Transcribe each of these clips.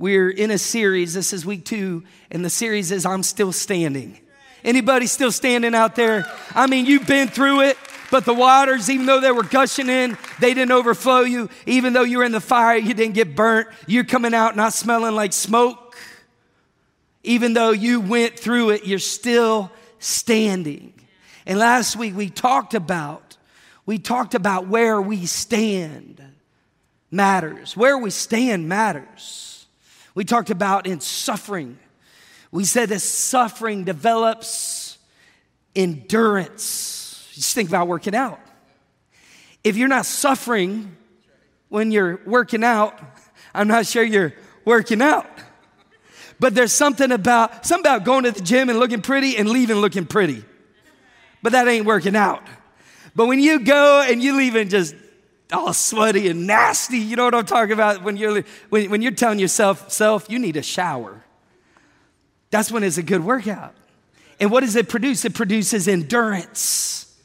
we're in a series. This is week two, and the series is I'm Still Standing. Anybody still standing out there? I mean, you've been through it, but the waters, even though they were gushing in, they didn't overflow you. Even though you were in the fire, you didn't get burnt. You're coming out not smelling like smoke. Even though you went through it, you're still standing. And last week we talked about, we talked about where we stand matters. Where we stand matters. We talked about in suffering. We said that suffering develops endurance. Just think about working out. If you're not suffering when you're working out, I'm not sure you're working out. But there's something about something about going to the gym and looking pretty and leaving looking pretty. But that ain't working out. But when you go and you leaving just all sweaty and nasty, you know what I'm talking about? When you're when, when you're telling yourself, self, you need a shower. That's when it's a good workout. And what does it produce? It produces endurance.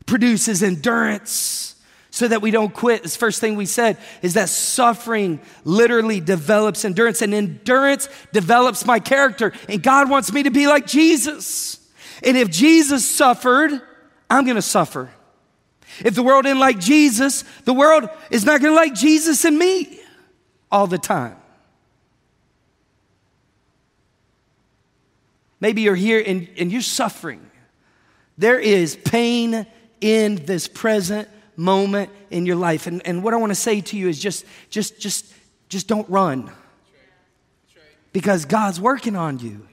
It produces endurance so that we don't quit. This first thing we said is that suffering literally develops endurance, and endurance develops my character. And God wants me to be like Jesus. And if Jesus suffered, I'm gonna suffer. If the world didn't like Jesus, the world is not gonna like Jesus and me all the time. Maybe you're here and, and you're suffering. There is pain in this present moment in your life. And, and what I want to say to you is just, just, just, just don't run. Because God's working on you.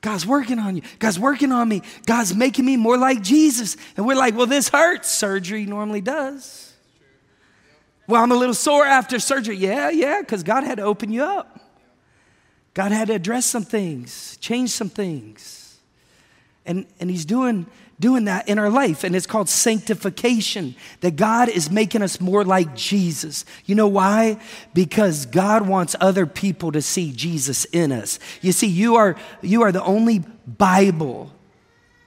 God's working on you. God's working on me. God's making me more like Jesus. And we're like, well, this hurts. Surgery normally does. Well, I'm a little sore after surgery. Yeah, yeah, because God had to open you up. God had to address some things, change some things. And, and He's doing doing that in our life, and it's called sanctification. That God is making us more like Jesus. You know why? Because God wants other people to see Jesus in us. You see, you are, you are the only Bible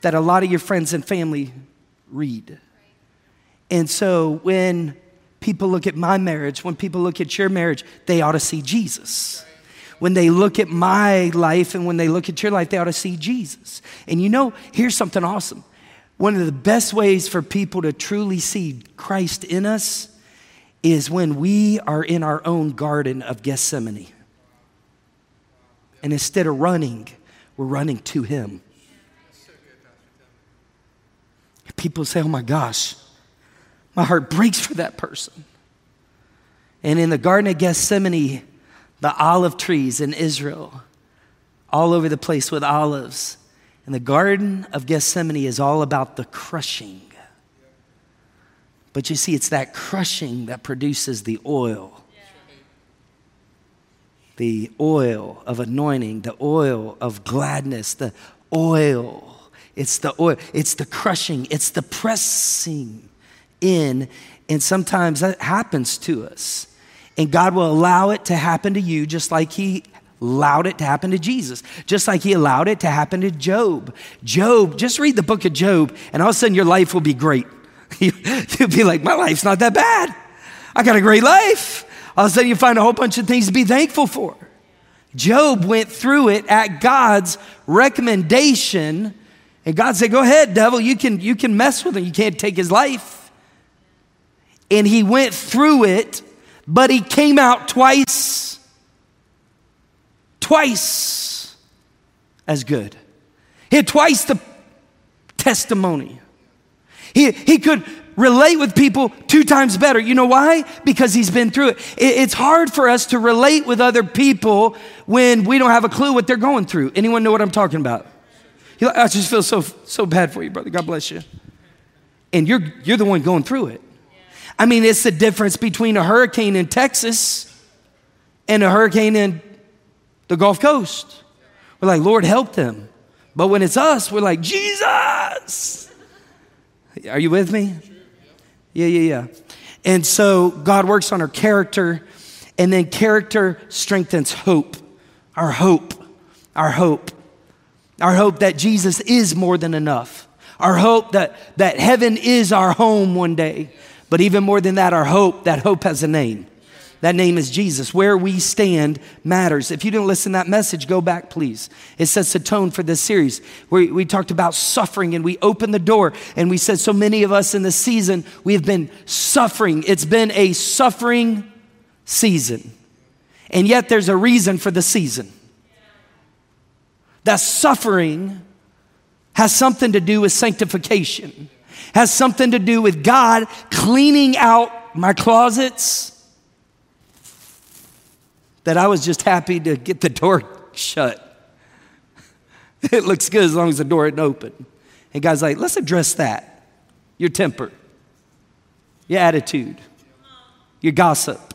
that a lot of your friends and family read. And so when people look at my marriage, when people look at your marriage, they ought to see Jesus when they look at my life and when they look at your life, they ought to see Jesus. And you know, here's something awesome. One of the best ways for people to truly see Christ in us is when we are in our own garden of Gethsemane. And instead of running, we're running to Him. People say, oh my gosh, my heart breaks for that person. And in the Garden of Gethsemane, the olive trees in Israel, all over the place with olives, and the Garden of Gethsemane is all about the crushing. But you see, it's that crushing that produces the oil. The oil of anointing, the oil of gladness, the oil. It's the oil, it's the crushing, it's the pressing in. And sometimes that happens to us. And God will allow it to happen to you just like He allowed it to happen to Jesus, just like he allowed it to happen to Job. Job, just read the book of Job, and all of a sudden your life will be great. You'll be like, my life's not that bad. I got a great life. All of a sudden you find a whole bunch of things to be thankful for. Job went through it at God's recommendation, and God said, Go ahead, devil, you can, you can mess with him. You can't take his life. And he went through it, but he came out twice twice as good. He had twice the testimony. He, he could relate with people two times better. You know why? Because he's been through it. it. It's hard for us to relate with other people when we don't have a clue what they're going through. Anyone know what I'm talking about? I just feel so, so bad for you, brother. God bless you. And you're, you're the one going through it. I mean, it's the difference between a hurricane in Texas and a hurricane in the Gulf Coast. We're like, Lord, help them. But when it's us, we're like, Jesus. Are you with me? Yeah, yeah, yeah. And so God works on our character, and then character strengthens hope. Our hope. Our hope. Our hope that Jesus is more than enough. Our hope that, that heaven is our home one day. But even more than that, our hope that hope has a name. That name is Jesus. Where we stand matters. If you didn't listen to that message, go back, please. It sets the tone for this series. We, we talked about suffering and we opened the door and we said so many of us in this season, we have been suffering. It's been a suffering season. And yet there's a reason for the season. That suffering has something to do with sanctification, has something to do with God cleaning out my closets that I was just happy to get the door shut. It looks good as long as the door isn't open. And God's like, let's address that. Your temper, your attitude, your gossip,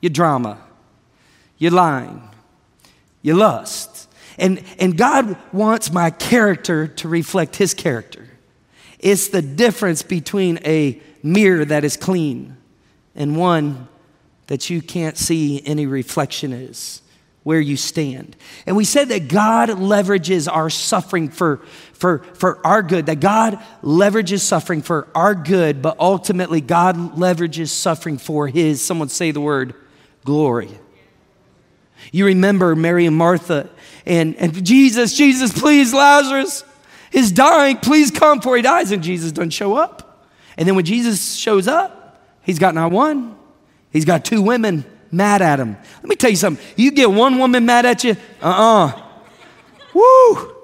your drama, your lying, your lust. And, and God wants my character to reflect His character. It's the difference between a mirror that is clean and one that you can't see any reflection is where you stand. And we said that God leverages our suffering for, for, for our good, that God leverages suffering for our good, but ultimately God leverages suffering for his, someone say the word, glory. You remember Mary and Martha and, and Jesus, Jesus, please, Lazarus is dying. Please come before he dies. And Jesus doesn't show up. And then when Jesus shows up, he's got not one, He's got two women mad at him. Let me tell you something. You get one woman mad at you, uh uh-uh. uh Woo!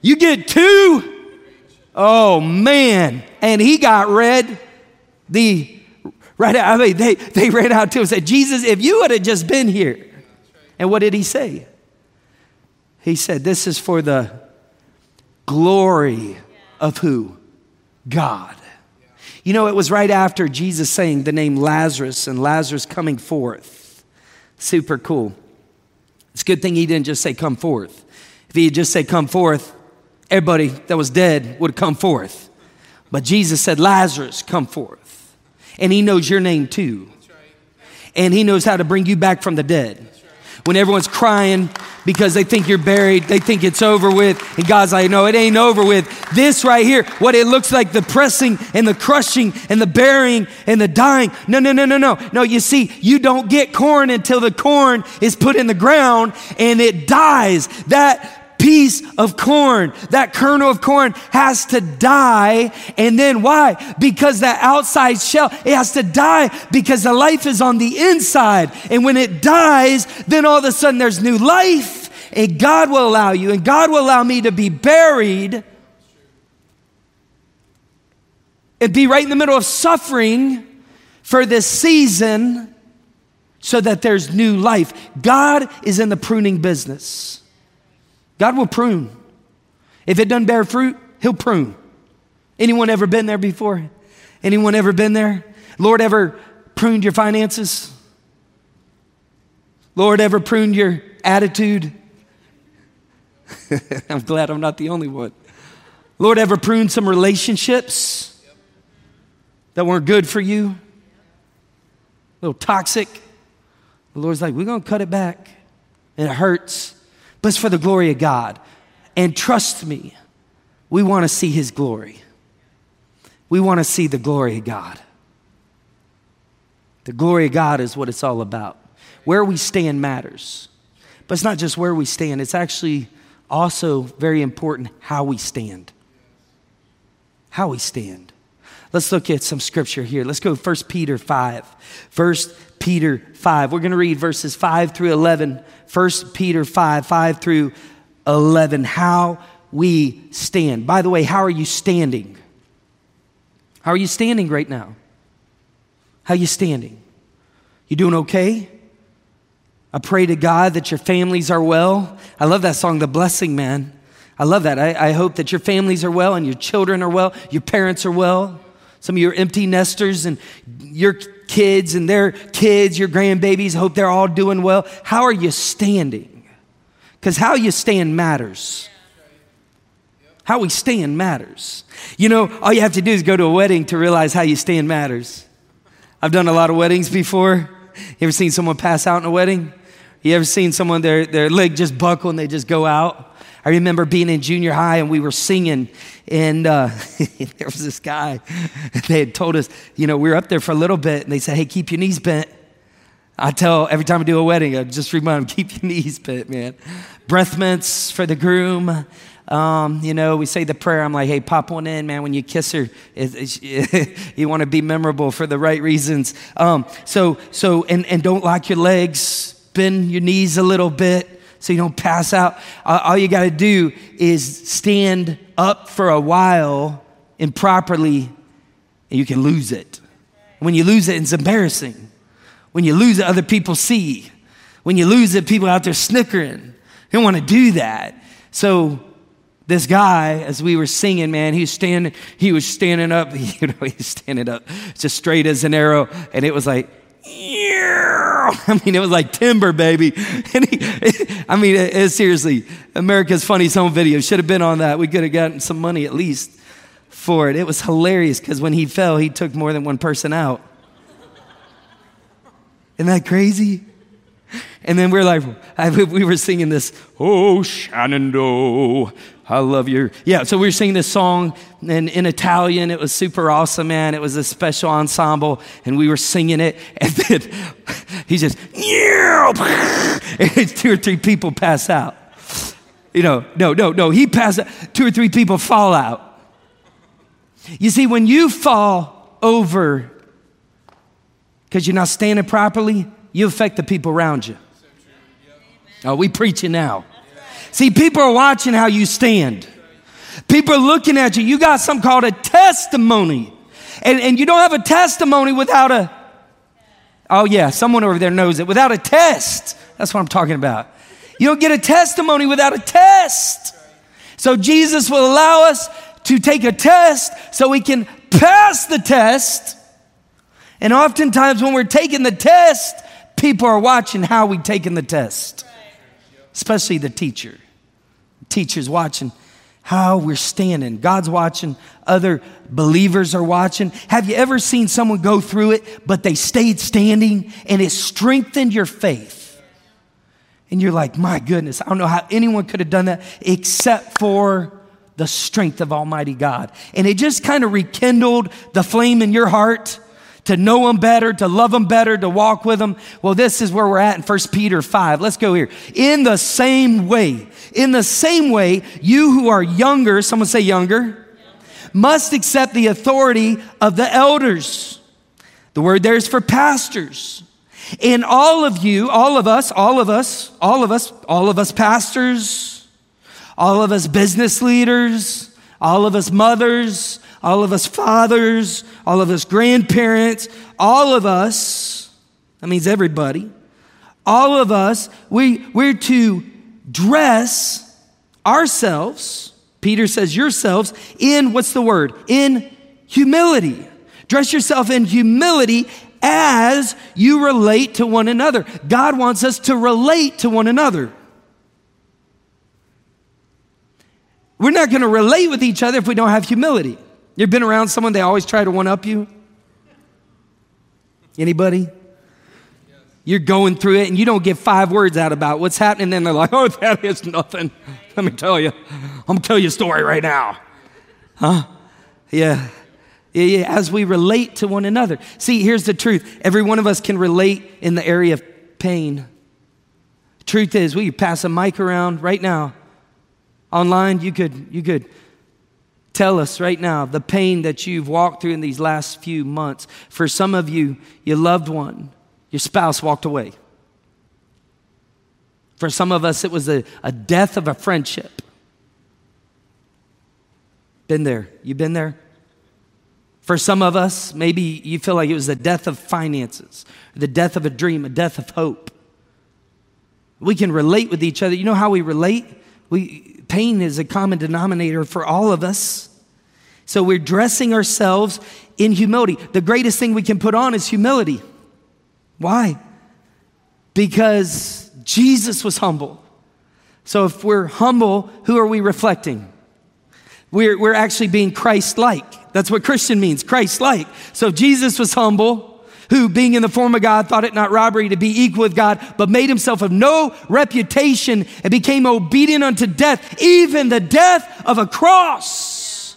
You get two, oh man. And he got red. The right out, I mean, they, they ran out to him and said, Jesus, if you would have just been here. And what did he say? He said, This is for the glory of who? God. You know, it was right after Jesus saying the name Lazarus and Lazarus coming forth. Super cool. It's a good thing he didn't just say, Come forth. If he had just said, Come forth, everybody that was dead would have come forth. But Jesus said, Lazarus, come forth. And he knows your name too. And he knows how to bring you back from the dead when everyone's crying because they think you're buried, they think it's over with, and God's like, no, it ain't over with. This right here, what it looks like the pressing and the crushing and the burying and the dying. No, no, no, no, no. No, you see, you don't get corn until the corn is put in the ground and it dies. That piece of corn, that kernel of corn has to die. And then why? Because that outside shell, it has to die because the life is on the inside. And when it dies, then all of a sudden there's new life. And God will allow you, and God will allow me to be buried and be right in the middle of suffering for this season so that there's new life. God is in the pruning business. God will prune. If it doesn't bear fruit, He'll prune. Anyone ever been there before? Anyone ever been there? Lord ever pruned your finances? Lord ever pruned your attitude? I'm glad I'm not the only one. Lord ever pruned some relationships that weren't good for you? A little toxic? The Lord's like, we're going to cut it back. And it hurts but it's for the glory of God. And trust me, we want to see His glory. We want to see the glory of God. The glory of God is what it's all about. Where we stand matters. But it's not just where we stand, it's actually also very important how we stand. How we stand. Let's look at some scripture here. Let's go 1 Peter 5. 1 Peter 5. We're going to read verses 5 through 11. 1 Peter 5, 5 through 11. How we stand. By the way, how are you standing? How are you standing right now? How are you standing? You doing okay? I pray to God that your families are well. I love that song, The Blessing Man. I love that. I, I hope that your families are well and your children are well, your parents are well. Some of your empty nesters and your kids and their kids, your grandbabies, hope they're all doing well. How are you standing? Because how you stand matters. How we stand matters. You know, all you have to do is go to a wedding to realize how you stand matters. I've done a lot of weddings before. You ever seen someone pass out in a wedding? You ever seen someone, their, their leg just buckle and they just go out? I remember being in junior high and we were singing, and uh, there was this guy. They had told us, you know, we were up there for a little bit, and they said, "Hey, keep your knees bent." I tell every time I do a wedding, I just remind them, keep your knees bent, man. Breath mints for the groom. Um, you know, we say the prayer. I'm like, hey, pop one in, man. When you kiss her, it, it, you want to be memorable for the right reasons. Um, so, so, and, and don't lock your legs. Bend your knees a little bit so you don't pass out. all you got to do is stand up for a while improperly, and you can lose it. When you lose it, it's embarrassing. When you lose it, other people see. When you lose it, people out there snickering. You don't want to do that. So this guy, as we were singing, man, he was standing, he was standing up, you know, he was standing up just straight as an arrow, and it was like, I mean, it was like timber, baby. And he, I mean, it, it, seriously, America's Funniest Home Video should have been on that. We could have gotten some money at least for it. It was hilarious because when he fell, he took more than one person out. Isn't that crazy? And then we're like, we were singing this, Oh, Shenandoah, I love your. Yeah, so we were singing this song in, in Italian. It was super awesome, man. It was a special ensemble, and we were singing it. And then he just, and two or three people pass out. You know, no, no, no. He passed out. Two or three people fall out. You see, when you fall over because you're not standing properly, you affect the people around you. Oh, we preaching now. See, people are watching how you stand. People are looking at you. You got something called a testimony. And, and you don't have a testimony without a, oh yeah, someone over there knows it, without a test. That's what I'm talking about. You don't get a testimony without a test. So Jesus will allow us to take a test so we can pass the test. And oftentimes when we're taking the test, people are watching how we taking the test, especially the teacher. Teachers watching how we're standing. God's watching, other believers are watching. Have you ever seen someone go through it, but they stayed standing and it strengthened your faith? And you're like, my goodness, I don't know how anyone could have done that except for the strength of Almighty God. And it just kind of rekindled the flame in your heart to know them better, to love them better, to walk with them. Well, this is where we're at in 1 Peter 5. Let's go here. In the same way, in the same way, you who are younger, someone say younger, must accept the authority of the elders. The word there is for pastors. And all of you, all of us, all of us, all of us, all of us pastors, all of us business leaders, all of us mothers, all of us fathers, all of us grandparents, all of us, that means everybody, all of us, we, we're to dress ourselves, Peter says yourselves, in what's the word? In humility. Dress yourself in humility as you relate to one another. God wants us to relate to one another. We're not going to relate with each other if we don't have humility. You've been around someone, they always try to one up you? Anybody? You're going through it and you don't get five words out about what's happening, then they're like, oh, that is nothing. Let me tell you. I'm gonna tell you a story right now. Huh? Yeah. yeah. As we relate to one another. See, here's the truth. Every one of us can relate in the area of pain. Truth is, we pass a mic around right now. Online, you could, you could Tell us right now the pain that you've walked through in these last few months. For some of you, your loved one, your spouse walked away. For some of us, it was a, a death of a friendship. Been there. You've been there? For some of us, maybe you feel like it was the death of finances, the death of a dream, a death of hope. We can relate with each other. You know how we relate? We, pain is a common denominator for all of us. So we're dressing ourselves in humility. The greatest thing we can put on is humility. Why? Because Jesus was humble. So if we're humble, who are we reflecting? We're, we're actually being Christ like. That's what Christian means, Christ like. So Jesus was humble who, being in the form of God, thought it not robbery to be equal with God, but made himself of no reputation and became obedient unto death, even the death of a cross.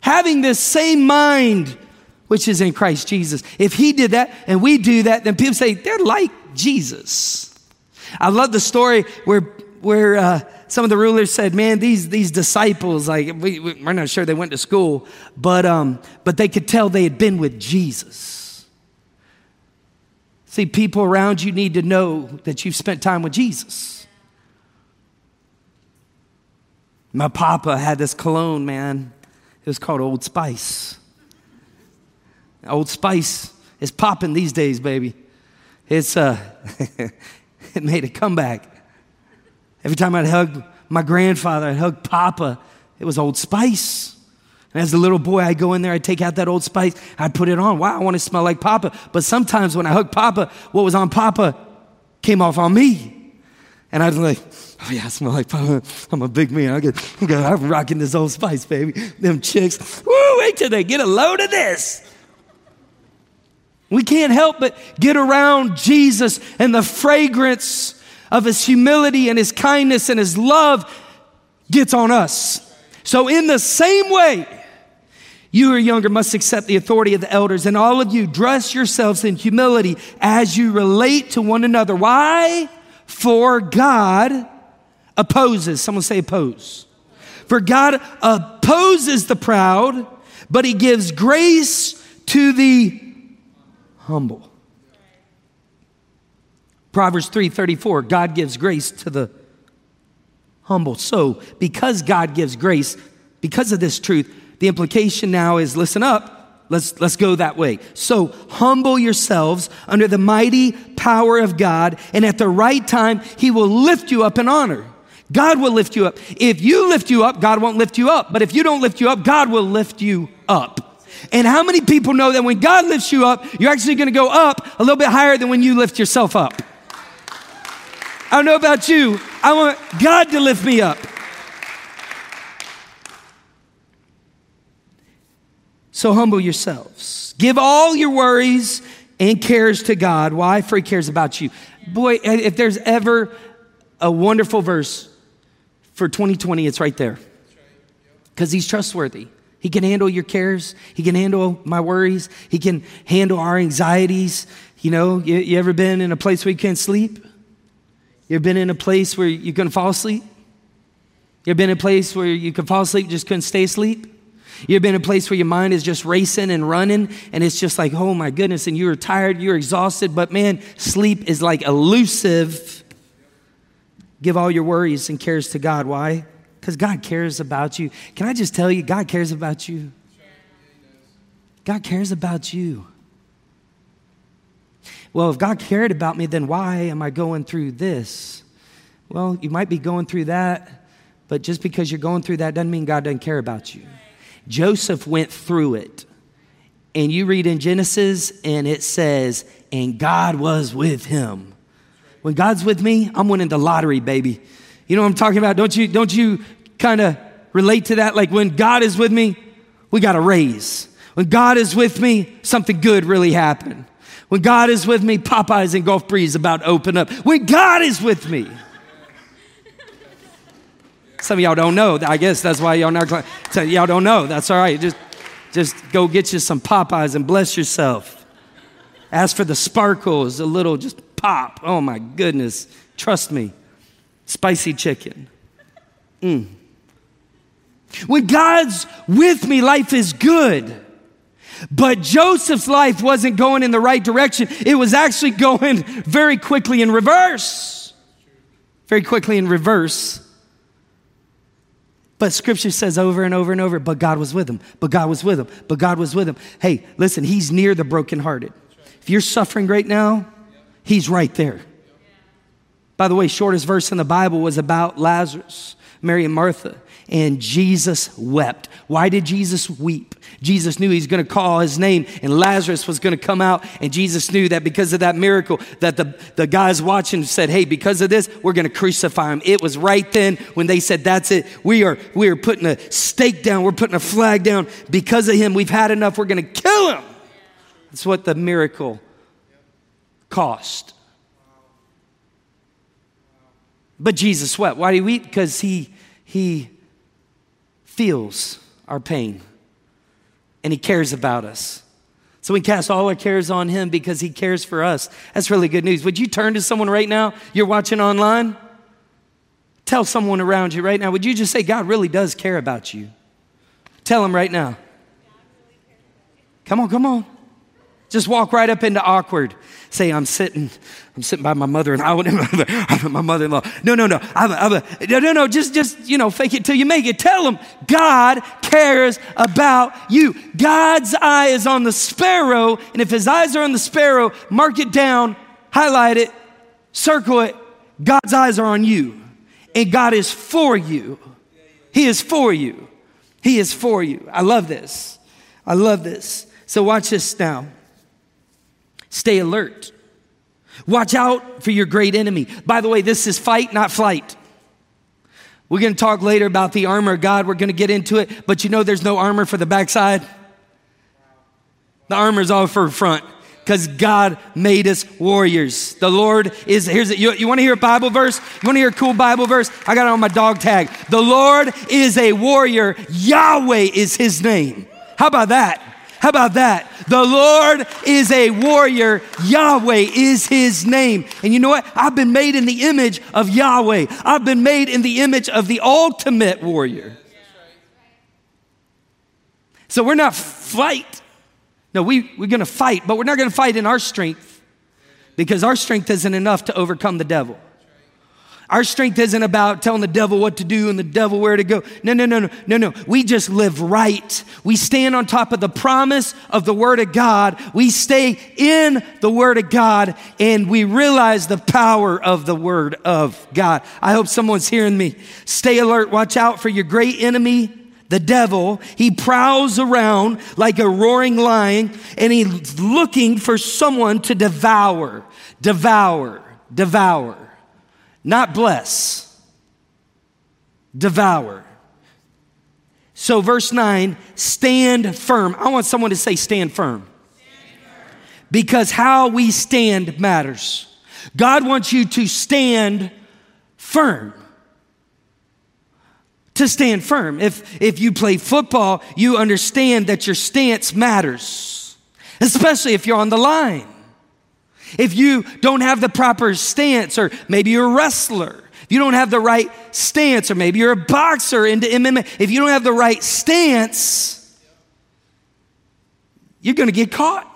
Having this same mind which is in Christ Jesus. If he did that and we do that, then people say they're like Jesus. I love the story where, where uh, some of the rulers said, man, these, these disciples, like, we, we're not sure they went to school, but, um, but they could tell they had been with Jesus. See, people around you need to know that you've spent time with Jesus. My papa had this cologne, man. It was called Old Spice. Old Spice is popping these days, baby. It's uh, it made a comeback. Every time I'd hug my grandfather, I'd hug Papa. It was Old Spice. And as a little boy, I'd go in there, I'd take out that Old Spice, I'd put it on. Wow, I want to smell like Papa. But sometimes when I hug Papa, what was on Papa came off on me. And I was like, oh yeah, I smell like Papa. I'm a big man. I get, I'm rocking this Old Spice, baby. Them chicks, woo, wait till they get a load of this. We can't help but get around Jesus and the fragrance of his humility and his kindness and his love gets on us. So, in the same way, you who are younger must accept the authority of the elders, and all of you dress yourselves in humility as you relate to one another. Why? For God opposes, someone say oppose. For God opposes the proud, but he gives grace to the humble. Proverbs 3:34 God gives grace to the humble. So, because God gives grace, because of this truth, the implication now is listen up. Let's, let's go that way. So humble yourselves under the mighty power of God, and at the right time, He will lift you up in honor. God will lift you up. If you lift you up, God won't lift you up. But if you don't lift you up, God will lift you up. And how many people know that when God lifts you up, you're actually going to go up a little bit higher than when you lift yourself up? I don't know about you. I want God to lift me up. So humble yourselves. Give all your worries and cares to God. Why? For He cares about you. Boy, if there's ever a wonderful verse for 2020, it's right there. Because He's trustworthy. He can handle your cares. He can handle my worries. He can handle our anxieties. You know, you, you ever been in a place where you can't sleep? You ever been in a place where you couldn't fall asleep? You ever been in a place where you could fall asleep, just couldn't stay asleep? You ever been in a place where your mind is just racing and running, and it's just like, oh my goodness, and you're tired, you're exhausted, but man, sleep is like elusive. Give all your worries and cares to God. Why? Because God cares about you. Can I just tell you, God cares about you? God cares about you. Well, if God cared about me, then why am I going through this? Well, you might be going through that, but just because you're going through that doesn't mean God doesn't care about you. Joseph went through it. And you read in Genesis, and it says, and God was with him. When God's with me, I'm winning the lottery, baby. You know what I'm talking about? Don't you, don't you kind of relate to that? Like when God is with me, we got a raise. When God is with me, something good really happened. When God is with me, Popeyes and Gulf Breeze about open up. When God is with me. Some of y'all don't know. I guess that's why y'all not. So y'all don't know. That's all right. Just, just go get you some Popeyes and bless yourself. As for the sparkles, a little just pop. Oh my goodness. Trust me spicy chicken. Mm. When God's with me, life is good. But Joseph's life wasn't going in the right direction. It was actually going very quickly in reverse. Very quickly in reverse. But scripture says over and over and over, but God was with him, but God was with him, but God was with him. Hey, listen, he's near the brokenhearted. If you're suffering right now, he's right there. By the way, shortest verse in the Bible was about Lazarus, Mary and Martha, and Jesus wept. Why did Jesus weep? Jesus knew he's going to call his name and Lazarus was going to come out and Jesus knew that because of that miracle that the, the guys watching said, "Hey, because of this, we're going to crucify him." It was right then when they said, "That's it. We are we are putting a stake down. We're putting a flag down because of him. We've had enough. We're going to kill him." That's what the miracle cost. But Jesus wept. Why did he weep? Because he, he feels our pain and he cares about us. So we cast all our cares on him because he cares for us. That's really good news. Would you turn to someone right now? You're watching online? Tell someone around you right now. Would you just say, God really does care about you? Tell them right now. Come on, come on. Just walk right up into awkward. Say, I'm sitting, I'm sitting by my mother-in-law. my mother-in-law. No, no, no. I'm a, I'm a, no, no, no. Just, just, you know, fake it till you make it. Tell them God cares about you. God's eye is on the sparrow. And if his eyes are on the sparrow, mark it down, highlight it, circle it. God's eyes are on you. And God is for you. He is for you. He is for you. I love this. I love this. So watch this now. Stay alert. Watch out for your great enemy. By the way, this is fight, not flight. We're going to talk later about the armor of God. We're going to get into it, but you know there's no armor for the backside. The armor is all for front because God made us warriors. The Lord is, here's it. You, you want to hear a Bible verse? You want to hear a cool Bible verse? I got it on my dog tag. The Lord is a warrior. Yahweh is his name. How about that? How about that? The Lord is a warrior. Yahweh is his name. And you know what? I've been made in the image of Yahweh. I've been made in the image of the ultimate warrior. So we're not fight. No, we, we're going to fight, but we're not going to fight in our strength because our strength isn't enough to overcome the devil. Our strength isn't about telling the devil what to do and the devil where to go. No, no, no, no, no, no. We just live right. We stand on top of the promise of the Word of God. We stay in the Word of God and we realize the power of the Word of God. I hope someone's hearing me. Stay alert. Watch out for your great enemy, the devil, he prowls around like a roaring lion and he's looking for someone to devour, devour, devour not bless, devour. So, verse 9, stand firm. I want someone to say, stand firm. Because how we stand matters. God wants you to stand firm. To stand firm. If, if you play football, you understand that your stance matters, especially if you're on the line. If you don't have the proper stance, or maybe you're a wrestler, if you don't have the right stance, or maybe you're a boxer into MMA, if you don't have the right stance, you're gonna get caught.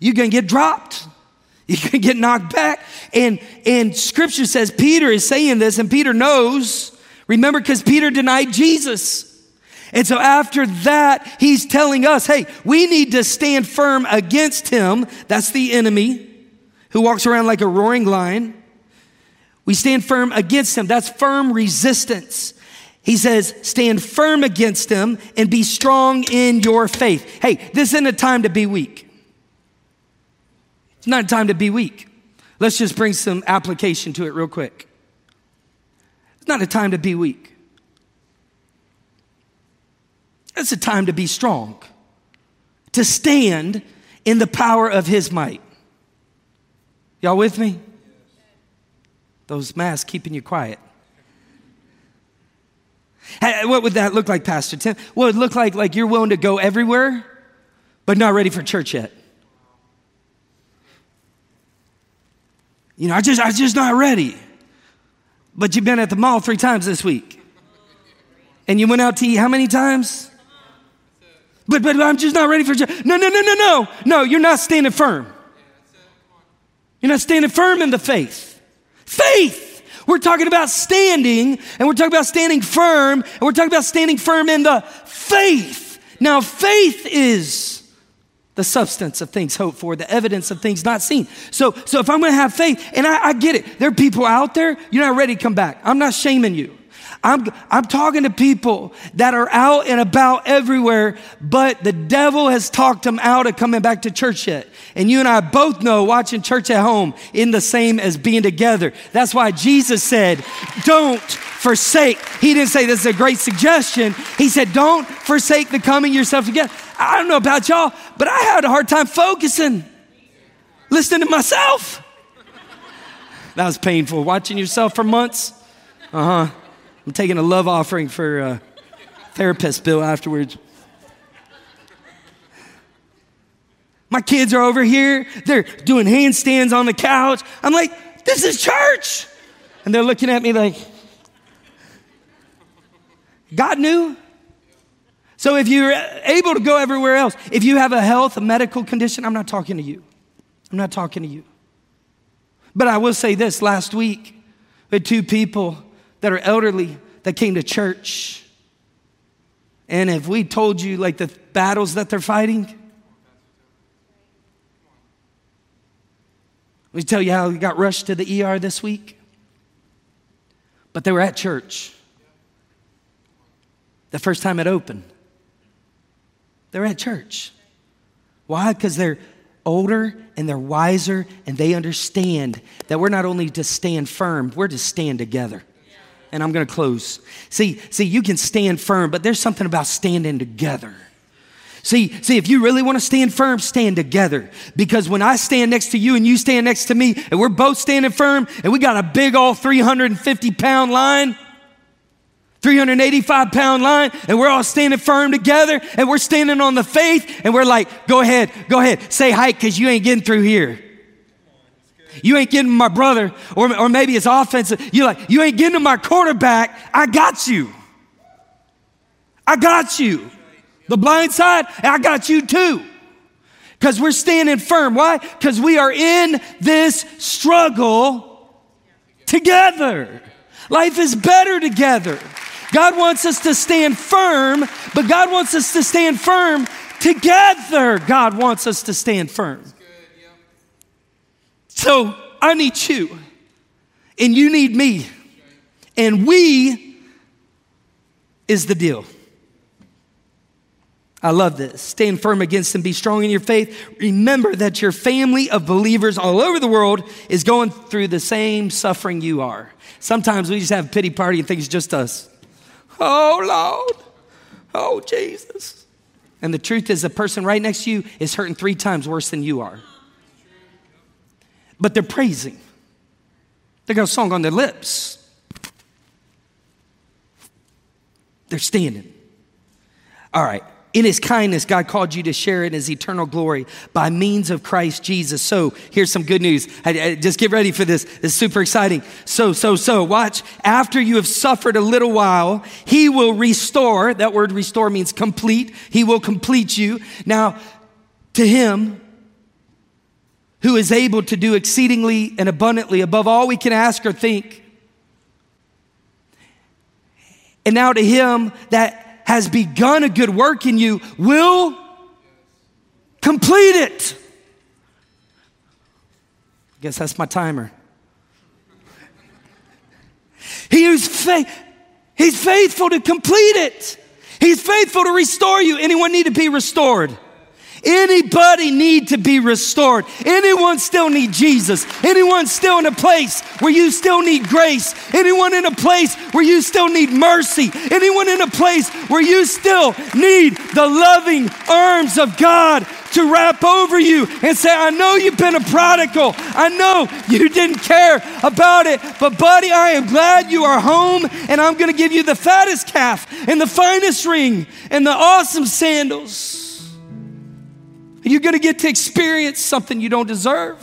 You're gonna get dropped. You're gonna get knocked back. And, and scripture says Peter is saying this, and Peter knows. Remember, because Peter denied Jesus. And so after that, he's telling us, hey, we need to stand firm against him. That's the enemy who walks around like a roaring lion. We stand firm against him. That's firm resistance. He says, stand firm against him and be strong in your faith. Hey, this isn't a time to be weak. It's not a time to be weak. Let's just bring some application to it real quick. It's not a time to be weak. It's a time to be strong, to stand in the power of his might. Y'all with me? Those masks keeping you quiet. What would that look like, Pastor Tim? What would it look like like you're willing to go everywhere, but not ready for church yet? You know, I just I just not ready. But you've been at the mall three times this week. And you went out to eat how many times? But but I'm just not ready for church. No, no, no, no, no. No, you're not standing firm. You're not standing firm in the faith. Faith! We're talking about standing, and we're talking about standing firm, and we're talking about standing firm in the faith. Now, faith is the substance of things hoped for, the evidence of things not seen. So, so if I'm gonna have faith, and I, I get it, there are people out there, you're not ready to come back. I'm not shaming you. I'm, I'm talking to people that are out and about everywhere, but the devil has talked them out of coming back to church yet. And you and I both know watching church at home in the same as being together. That's why Jesus said, don't forsake. He didn't say this is a great suggestion. He said, don't forsake the coming yourself together. I don't know about y'all, but I had a hard time focusing, listening to myself. That was painful. Watching yourself for months. Uh huh. I'm taking a love offering for a therapist bill afterwards. My kids are over here. They're doing handstands on the couch. I'm like, this is church. And they're looking at me like, God knew. So if you're able to go everywhere else, if you have a health, a medical condition, I'm not talking to you. I'm not talking to you. But I will say this last week, we had two people that are elderly that came to church. And if we told you like the battles that they're fighting, we tell you how they got rushed to the ER this week. But they were at church the first time it opened. They're at church. Why? Because they're older and they're wiser and they understand that we're not only to stand firm, we're to stand together. And I'm going to close. See, see, you can stand firm, but there's something about standing together. See, see, if you really want to stand firm, stand together. Because when I stand next to you and you stand next to me, and we're both standing firm, and we got a big old 350 pound line, 385 pound line, and we're all standing firm together, and we're standing on the faith, and we're like, go ahead, go ahead, say hi, because you ain't getting through here. You ain't getting my brother, or, or maybe it's offensive. You're like, you ain't getting to my quarterback. I got you. I got you. The blind side, I got you too. Because we're standing firm. Why? Because we are in this struggle together. Life is better together. God wants us to stand firm, but God wants us to stand firm together. God wants us to stand firm. So I need you, and you need me, and we is the deal. I love this. Stand firm against them. be strong in your faith. Remember that your family of believers all over the world is going through the same suffering you are. Sometimes we just have a pity party and think it's just us. Oh, Lord. Oh, Jesus. And the truth is, the person right next to you is hurting three times worse than you are. But they're praising, they got a song on their lips. They're standing. All right. In his kindness, God called you to share in his eternal glory by means of Christ Jesus. So here's some good news. I, I, just get ready for this. It's super exciting. So, so, so, watch. After you have suffered a little while, he will restore. That word restore means complete. He will complete you. Now, to him who is able to do exceedingly and abundantly above all we can ask or think. And now to him that has begun a good work in you will complete it. I guess that's my timer. He is fa- he's faithful to complete it. He's faithful to restore you. Anyone need to be restored? Anybody need to be restored? Anyone still need Jesus? Anyone still in a place where you still need grace? Anyone in a place where you still need mercy? Anyone in a place where you still need the loving arms of God to wrap over you and say, I know you've been a prodigal. I know you didn't care about it, but buddy, I am glad you are home and I'm going to give you the fattest calf and the finest ring and the awesome sandals. You're going to get to experience something you don't deserve.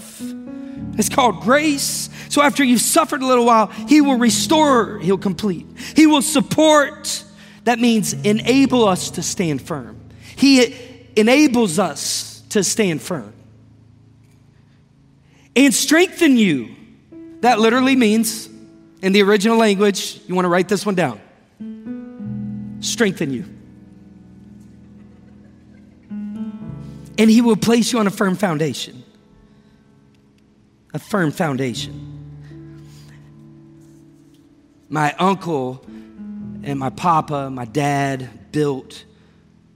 It's called grace. So after you've suffered a little while, He will restore, He'll complete. He will support. That means enable us to stand firm. He enables us to stand firm. And strengthen you. That literally means, in the original language, you want to write this one down strengthen you. And He will place you on a firm foundation. A firm foundation. My uncle and my papa, my dad built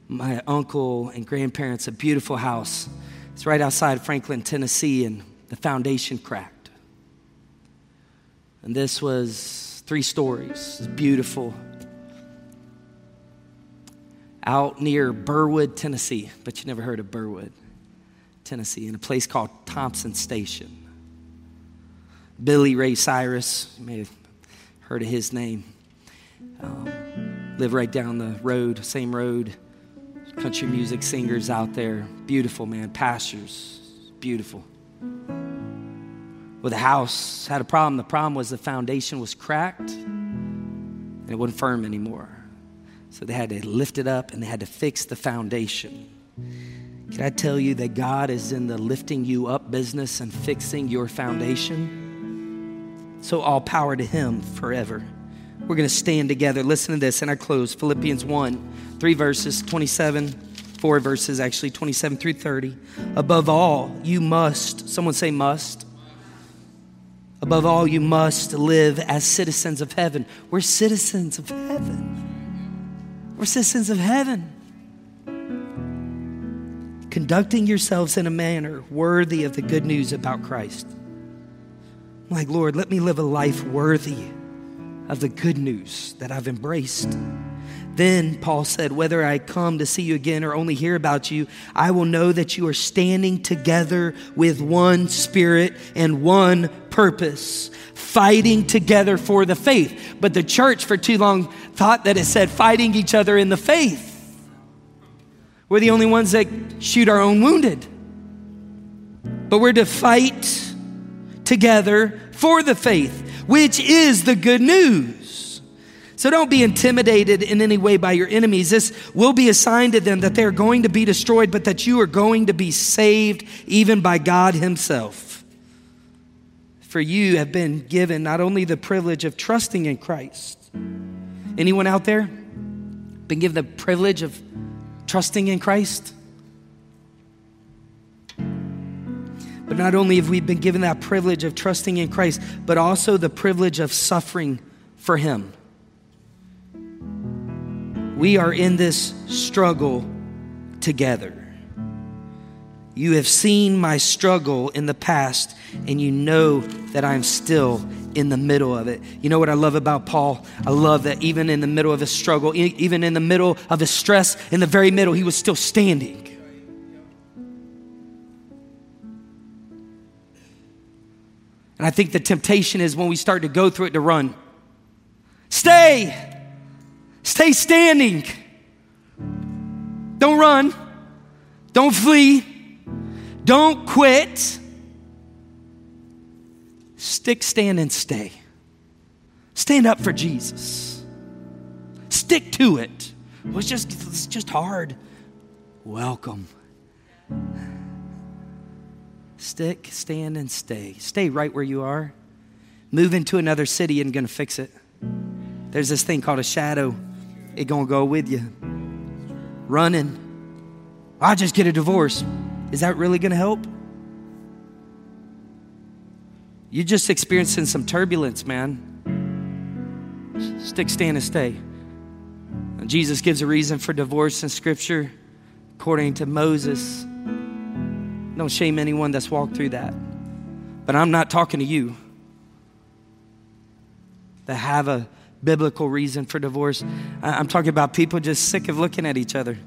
my uncle and grandparents a beautiful house. It's right outside Franklin, Tennessee, and the foundation cracked. And this was three stories. It's beautiful out near Burwood, Tennessee, but you never heard of Burwood, Tennessee, in a place called Thompson Station. Billy Ray Cyrus, you may have heard of his name, um, lived right down the road, same road, country music singers out there. Beautiful, man. Pastors. Beautiful. Well, the house had a problem. The problem was the foundation was cracked and it wasn't firm anymore. So they had to lift it up and they had to fix the foundation. Can I tell you that God is in the lifting you up business and fixing your foundation? So, all power to Him forever. We're going to stand together. Listen to this, and I close. Philippians 1, three verses, 27, four verses actually, 27 through 30. Above all, you must, someone say must. Above all, you must live as citizens of heaven. We're citizens of heaven. We're citizens of heaven conducting yourselves in a manner worthy of the good news about Christ. I'm like, Lord, let me live a life worthy of the good news that I've embraced. Then Paul said, Whether I come to see you again or only hear about you, I will know that you are standing together with one spirit and one purpose, fighting together for the faith. But the church for too long thought that it said fighting each other in the faith. We're the only ones that shoot our own wounded. But we're to fight together for the faith, which is the good news. So don't be intimidated in any way by your enemies. This will be a sign to them that they're going to be destroyed, but that you are going to be saved even by God Himself. For you have been given not only the privilege of trusting in Christ. Anyone out there been given the privilege of trusting in Christ. But not only have we been given that privilege of trusting in Christ, but also the privilege of suffering for Him. We are in this struggle together. You have seen my struggle in the past, and you know that I'm still in the middle of it. You know what I love about Paul? I love that even in the middle of his struggle, even in the middle of his stress, in the very middle, he was still standing. And I think the temptation is when we start to go through it to run. Stay. Stay standing. Don't run. Don't flee. Don't quit. Stick, stand, and stay. Stand up for Jesus. Stick to it. It's just, it's just hard. Welcome. Stick, stand, and stay. Stay right where you are. Move into another city and gonna fix it. There's this thing called a shadow. It gonna go with you. Running. I just get a divorce. Is that really gonna help? You're just experiencing some turbulence, man. Stick, stand, and stay. And Jesus gives a reason for divorce in Scripture according to Moses. Don't shame anyone that's walked through that. But I'm not talking to you that have a biblical reason for divorce. I'm talking about people just sick of looking at each other,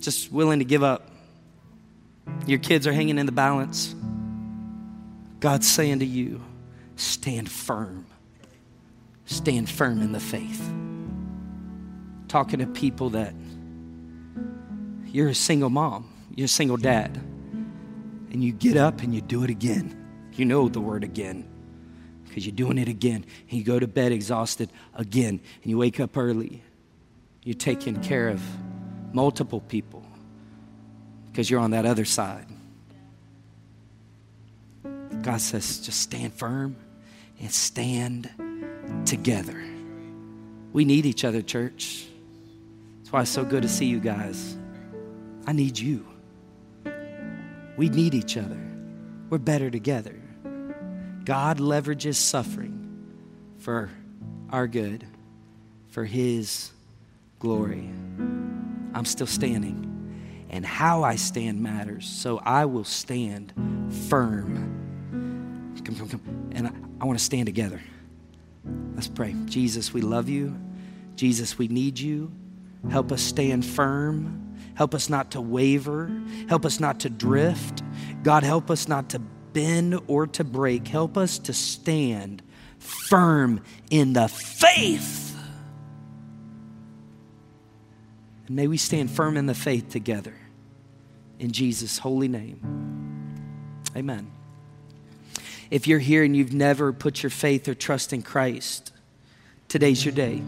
just willing to give up. Your kids are hanging in the balance. God's saying to you, stand firm. Stand firm in the faith. Talking to people that you're a single mom, you're a single dad, and you get up and you do it again. You know the word again because you're doing it again. And you go to bed exhausted again, and you wake up early. You're taking care of multiple people because you're on that other side. God says, just stand firm and stand together. We need each other, church. That's why it's so good to see you guys. I need you. We need each other. We're better together. God leverages suffering for our good, for His glory. I'm still standing, and how I stand matters. So I will stand firm Come, come, come. And I, I want to stand together. Let's pray. Jesus, we love you. Jesus, we need you. Help us stand firm. Help us not to waver. Help us not to drift. God, help us not to bend or to break. Help us to stand firm in the faith. And may we stand firm in the faith together. In Jesus' holy name. Amen. If you're here and you've never put your faith or trust in Christ, today's your day.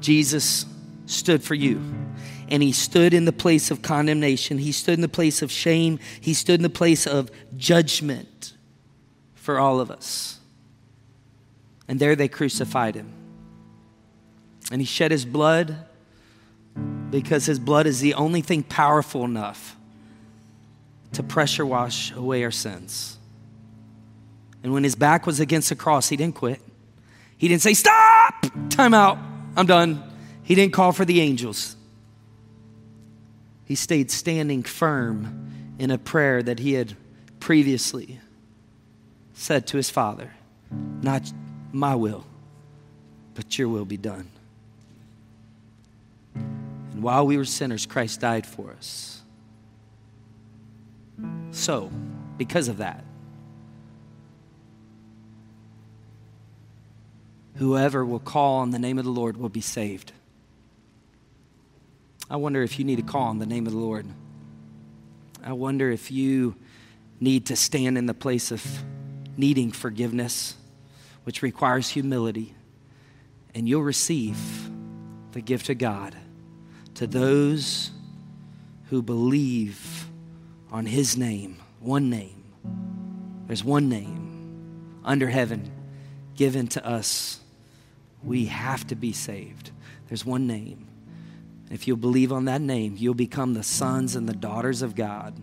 Jesus stood for you. And he stood in the place of condemnation. He stood in the place of shame. He stood in the place of judgment for all of us. And there they crucified him. And he shed his blood because his blood is the only thing powerful enough to pressure wash away our sins. And when his back was against the cross, he didn't quit. He didn't say, Stop! Time out. I'm done. He didn't call for the angels. He stayed standing firm in a prayer that he had previously said to his Father, Not my will, but your will be done. And while we were sinners, Christ died for us. So, because of that, whoever will call on the name of the Lord will be saved. I wonder if you need to call on the name of the Lord. I wonder if you need to stand in the place of needing forgiveness, which requires humility, and you'll receive the gift of God to those who believe on His name, one name. There's one name under heaven given to us. We have to be saved. There's one name. If you'll believe on that name, you'll become the sons and the daughters of God.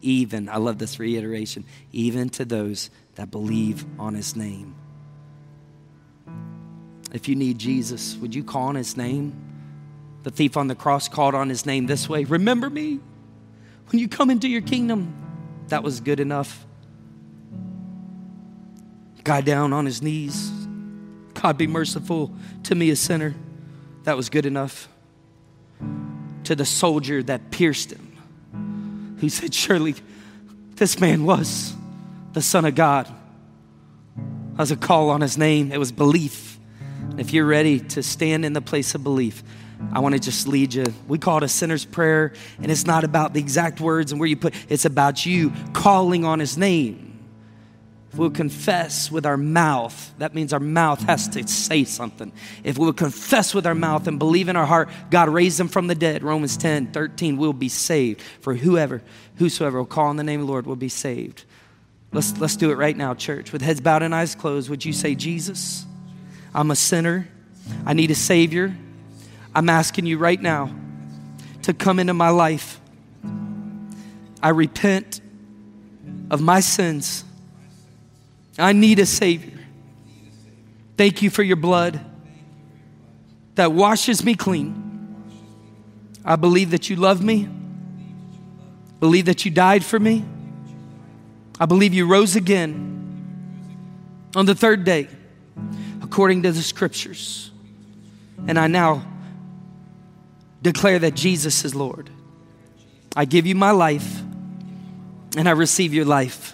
Even, I love this reiteration, even to those that believe on his name. If you need Jesus, would you call on his name? The thief on the cross called on his name this way Remember me when you come into your kingdom. That was good enough. God down on his knees. God be merciful to me, a sinner. That was good enough to the soldier that pierced him, who said, Surely this man was the Son of God. That was a call on his name, it was belief. If you're ready to stand in the place of belief, I want to just lead you. We call it a sinner's prayer, and it's not about the exact words and where you put it's about you calling on his name. If we'll confess with our mouth, that means our mouth has to say something. If we'll confess with our mouth and believe in our heart, God raised them from the dead, Romans 10, 13, we'll be saved. For whoever, whosoever will call on the name of the Lord will be saved. Let's, let's do it right now, church. With heads bowed and eyes closed, would you say, Jesus, I'm a sinner. I need a Savior. I'm asking you right now to come into my life. I repent of my sins. I need a Savior. Thank you for your blood that washes me clean. I believe that you love me, believe that you died for me. I believe you rose again on the third day, according to the scriptures. And I now declare that Jesus is Lord. I give you my life, and I receive your life.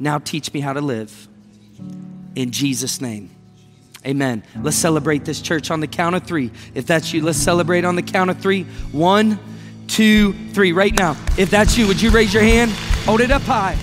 Now teach me how to live. In Jesus' name. Amen. Let's celebrate this church on the count of three. If that's you, let's celebrate on the count of three. One, two, three. Right now. If that's you, would you raise your hand? Hold it up high.